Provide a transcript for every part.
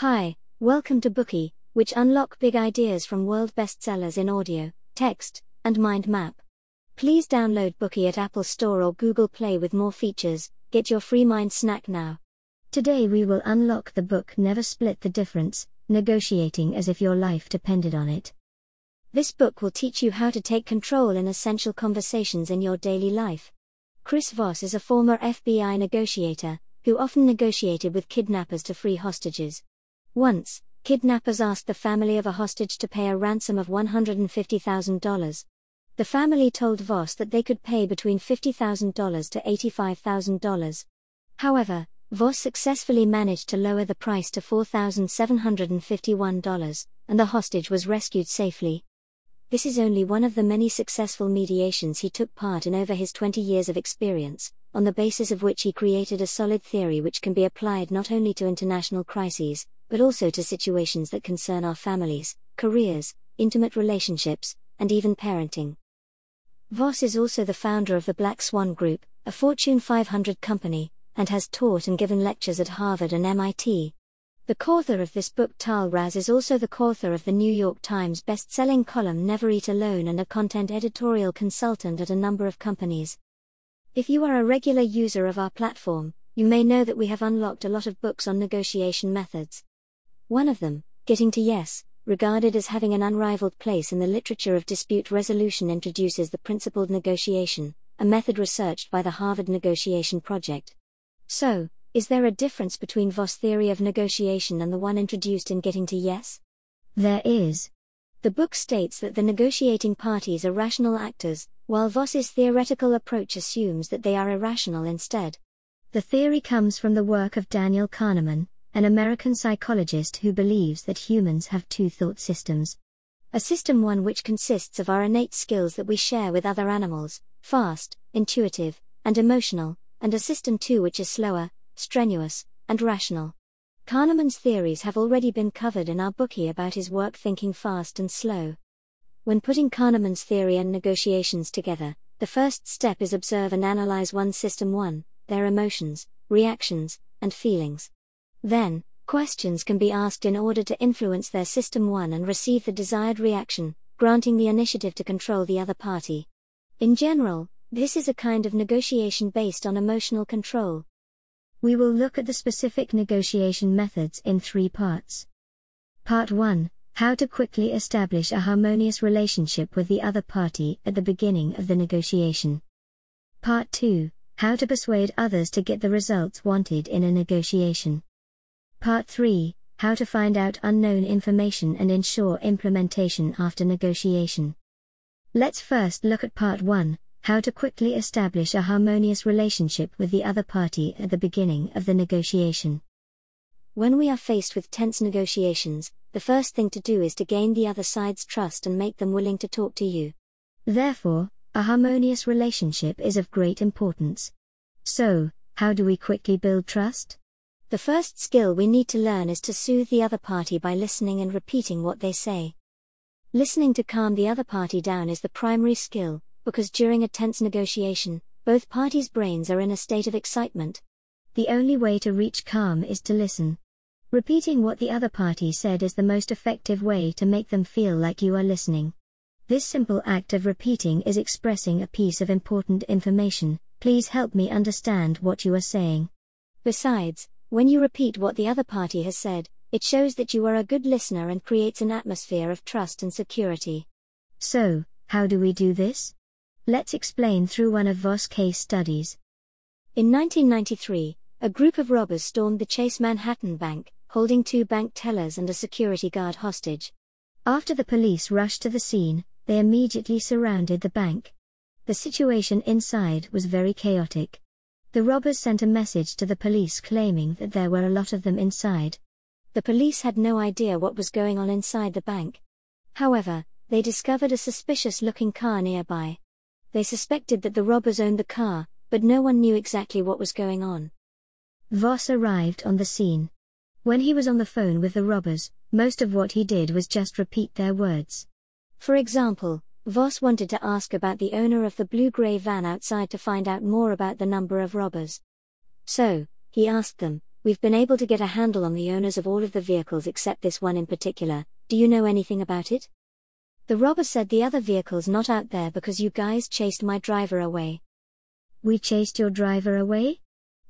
Hi, welcome to Bookey, which unlock big ideas from world bestsellers in audio, text, and mind map. Please download Bookey at Apple Store or Google Play with more features. Get your free mind snack now. Today we will unlock the book Never Split the Difference Negotiating as if your life depended on it. This book will teach you how to take control in essential conversations in your daily life. Chris Voss is a former FBI negotiator who often negotiated with kidnappers to free hostages. Once, kidnappers asked the family of a hostage to pay a ransom of $150,000. The family told Voss that they could pay between $50,000 to $85,000. However, Voss successfully managed to lower the price to $4,751, and the hostage was rescued safely. This is only one of the many successful mediations he took part in over his 20 years of experience, on the basis of which he created a solid theory which can be applied not only to international crises, but also to situations that concern our families, careers, intimate relationships, and even parenting. Voss is also the founder of the Black Swan Group, a Fortune 500 company, and has taught and given lectures at Harvard and MIT. The co-author of this book Tahl Raz is also the co-author of the New York Times best-selling column Never Eat Alone and a content editorial consultant at a number of companies. If you are a regular user of our platform, you may know that we have unlocked a lot of books on negotiation methods. One of them, Getting to Yes, regarded as having an unrivaled place in the literature of dispute resolution, introduces the principled negotiation, a method researched by the Harvard Negotiation Project. So, is there a difference between Voss' theory of negotiation and the one introduced in Getting to Yes? There is. The book states that the negotiating parties are rational actors, while Voss's theoretical approach assumes that they are irrational instead. The theory comes from the work of Daniel Kahneman, an American psychologist who believes that humans have two thought systems. A system one which consists of our innate skills that we share with other animals, fast, intuitive, and emotional, and a system two which is slower, strenuous, and rational. Kahneman's theories have already been covered in our Bookey about his work Thinking Fast and Slow. When putting Kahneman's theory and negotiations together, the first step is observe and analyze one system 1, their emotions, reactions, and feelings. Then, questions can be asked in order to influence their system 1 and receive the desired reaction, granting the initiative to control the other party. In general, this is a kind of negotiation based on emotional control. We will look at the specific negotiation methods in three parts. Part 1 How to quickly establish a harmonious relationship with the other party at the beginning of the negotiation. Part 2 How to persuade others to get the results wanted in a negotiation. Part 3 How to find out unknown information and ensure implementation after negotiation. Let's first look at Part 1 How to quickly establish a harmonious relationship with the other party at the beginning of the negotiation. When we are faced with tense negotiations, the first thing to do is to gain the other side's trust and make them willing to talk to you. Therefore, a harmonious relationship is of great importance. So, how do we quickly build trust? The first skill we need to learn is to soothe the other party by listening and repeating what they say. Listening to calm the other party down is the primary skill, because during a tense negotiation, both parties' brains are in a state of excitement. The only way to reach calm is to listen. Repeating what the other party said is the most effective way to make them feel like you are listening. This simple act of repeating is expressing a piece of important information. Please help me understand what you are saying. Besides, when you repeat what the other party has said, it shows that you are a good listener and creates an atmosphere of trust and security. So, how do we do this? Let's explain through one of Voss' case studies. In 1993, a group of robbers stormed the Chase Manhattan Bank, holding two bank tellers and a security guard hostage. After the police rushed to the scene, they immediately surrounded the bank. The situation inside was very chaotic. The robbers sent a message to the police claiming that there were a lot of them inside. The police had no idea what was going on inside the bank. However, they discovered a suspicious looking car nearby. They suspected that the robbers owned the car, but no one knew exactly what was going on. Voss arrived on the scene. When he was on the phone with the robbers, most of what he did was just repeat their words. For example, Voss wanted to ask about the owner of the blue gray van outside to find out more about the number of robbers. So, he asked them, We've been able to get a handle on the owners of all of the vehicles except this one in particular. Do you know anything about it? The robber said the other vehicle's not out there because you guys chased my driver away. We chased your driver away?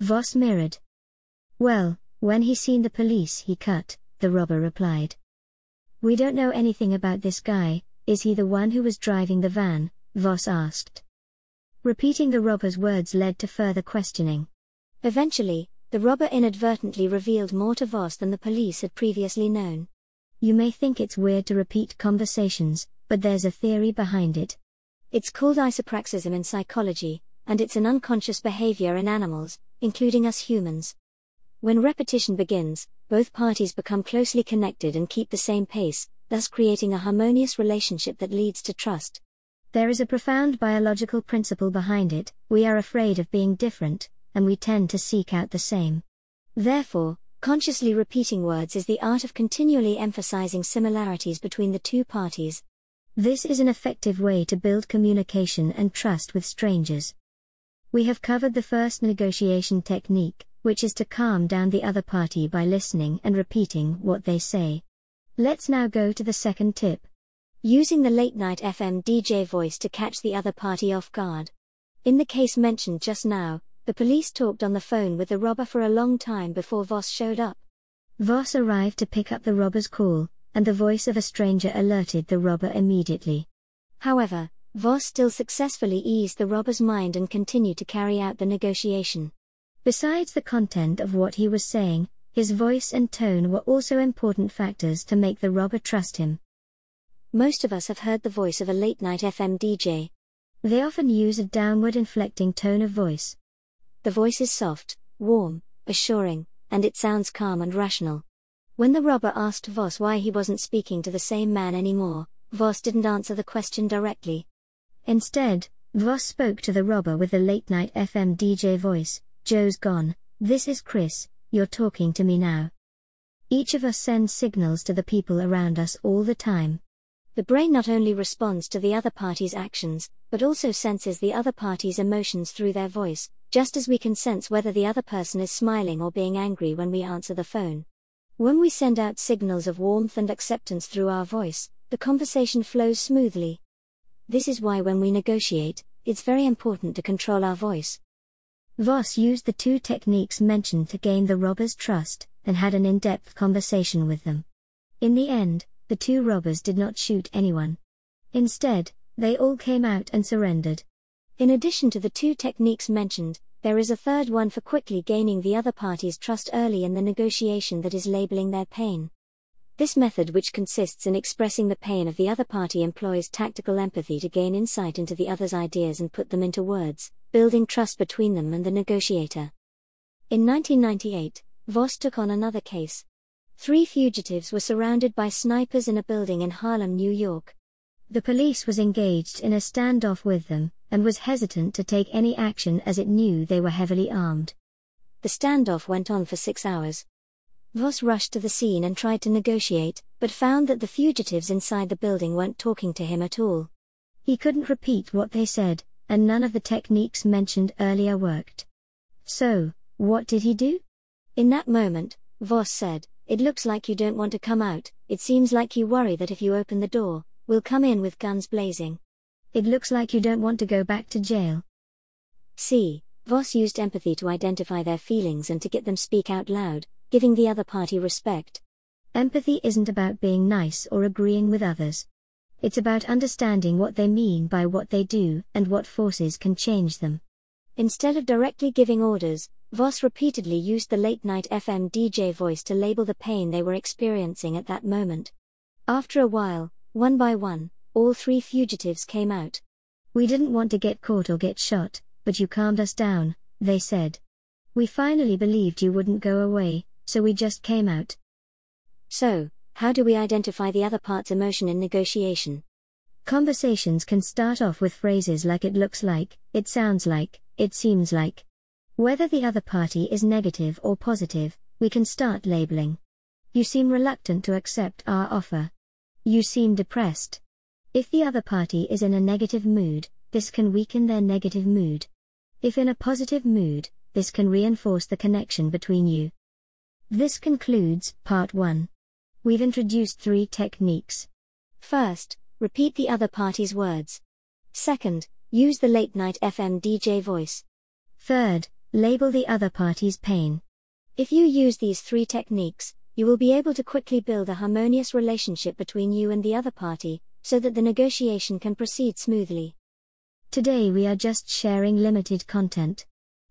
Voss mirrored. Well, when he seen the police he cut, the robber replied. We don't know anything about this guy, is he the one who was driving the van? Voss asked. Repeating the robber's words led to further questioning. Eventually, the robber inadvertently revealed more to Voss than the police had previously known. You may think it's weird to repeat conversations, but there's a theory behind it. It's called isopraxism in psychology, and it's an unconscious behavior in animals, including us humans. When repetition begins, both parties become closely connected and keep the same pace, thus creating a harmonious relationship that leads to trust. There is a profound biological principle behind it we are afraid of being different, and we tend to seek out the same. Therefore, Consciously repeating words is the art of continually emphasizing similarities between the two parties. This is an effective way to build communication and trust with strangers. We have covered the first negotiation technique, which is to calm down the other party by listening and repeating what they say. Let's now go to the second tip. Using the late night FM DJ voice to catch the other party off guard. In the case mentioned just now, the police talked on the phone with the robber for a long time before Voss showed up. Voss arrived to pick up the robber's call, and the voice of a stranger alerted the robber immediately. However, Voss still successfully eased the robber's mind and continued to carry out the negotiation. Besides the content of what he was saying, his voice and tone were also important factors to make the robber trust him. Most of us have heard the voice of a late night FM DJ. They often use a downward inflecting tone of voice. The voice is soft, warm, assuring, and it sounds calm and rational. When the robber asked Voss why he wasn't speaking to the same man anymore, Voss didn't answer the question directly. Instead, Voss spoke to the robber with the late night FM DJ voice Joe's gone, this is Chris, you're talking to me now. Each of us sends signals to the people around us all the time. The brain not only responds to the other party's actions, but also senses the other party's emotions through their voice, just as we can sense whether the other person is smiling or being angry when we answer the phone. When we send out signals of warmth and acceptance through our voice, the conversation flows smoothly. This is why when we negotiate, it's very important to control our voice. Voss used the two techniques mentioned to gain the robbers' trust, and had an in depth conversation with them. In the end, the two robbers did not shoot anyone. Instead, they all came out and surrendered. In addition to the two techniques mentioned, there is a third one for quickly gaining the other party's trust early in the negotiation that is labeling their pain. This method, which consists in expressing the pain of the other party, employs tactical empathy to gain insight into the other's ideas and put them into words, building trust between them and the negotiator. In 1998, Voss took on another case. Three fugitives were surrounded by snipers in a building in Harlem, New York. The police was engaged in a standoff with them, and was hesitant to take any action as it knew they were heavily armed. The standoff went on for six hours. Voss rushed to the scene and tried to negotiate, but found that the fugitives inside the building weren't talking to him at all. He couldn't repeat what they said, and none of the techniques mentioned earlier worked. So, what did he do? In that moment, Voss said, it looks like you don't want to come out, it seems like you worry that if you open the door, we'll come in with guns blazing. It looks like you don't want to go back to jail. See, Voss used empathy to identify their feelings and to get them speak out loud, giving the other party respect. Empathy isn't about being nice or agreeing with others. It's about understanding what they mean by what they do and what forces can change them. Instead of directly giving orders, Voss repeatedly used the late night FM DJ voice to label the pain they were experiencing at that moment. After a while, one by one, all three fugitives came out. We didn't want to get caught or get shot, but you calmed us down, they said. We finally believed you wouldn't go away, so we just came out. So, how do we identify the other part's emotion in negotiation? Conversations can start off with phrases like it looks like, it sounds like, it seems like. Whether the other party is negative or positive, we can start labeling. You seem reluctant to accept our offer. You seem depressed. If the other party is in a negative mood, this can weaken their negative mood. If in a positive mood, this can reinforce the connection between you. This concludes part 1. We've introduced three techniques. First, repeat the other party's words. Second, use the late night FM DJ voice. Third, label the other party's pain. If you use these three techniques, you will be able to quickly build a harmonious relationship between you and the other party, so that the negotiation can proceed smoothly. Today we are just sharing limited content.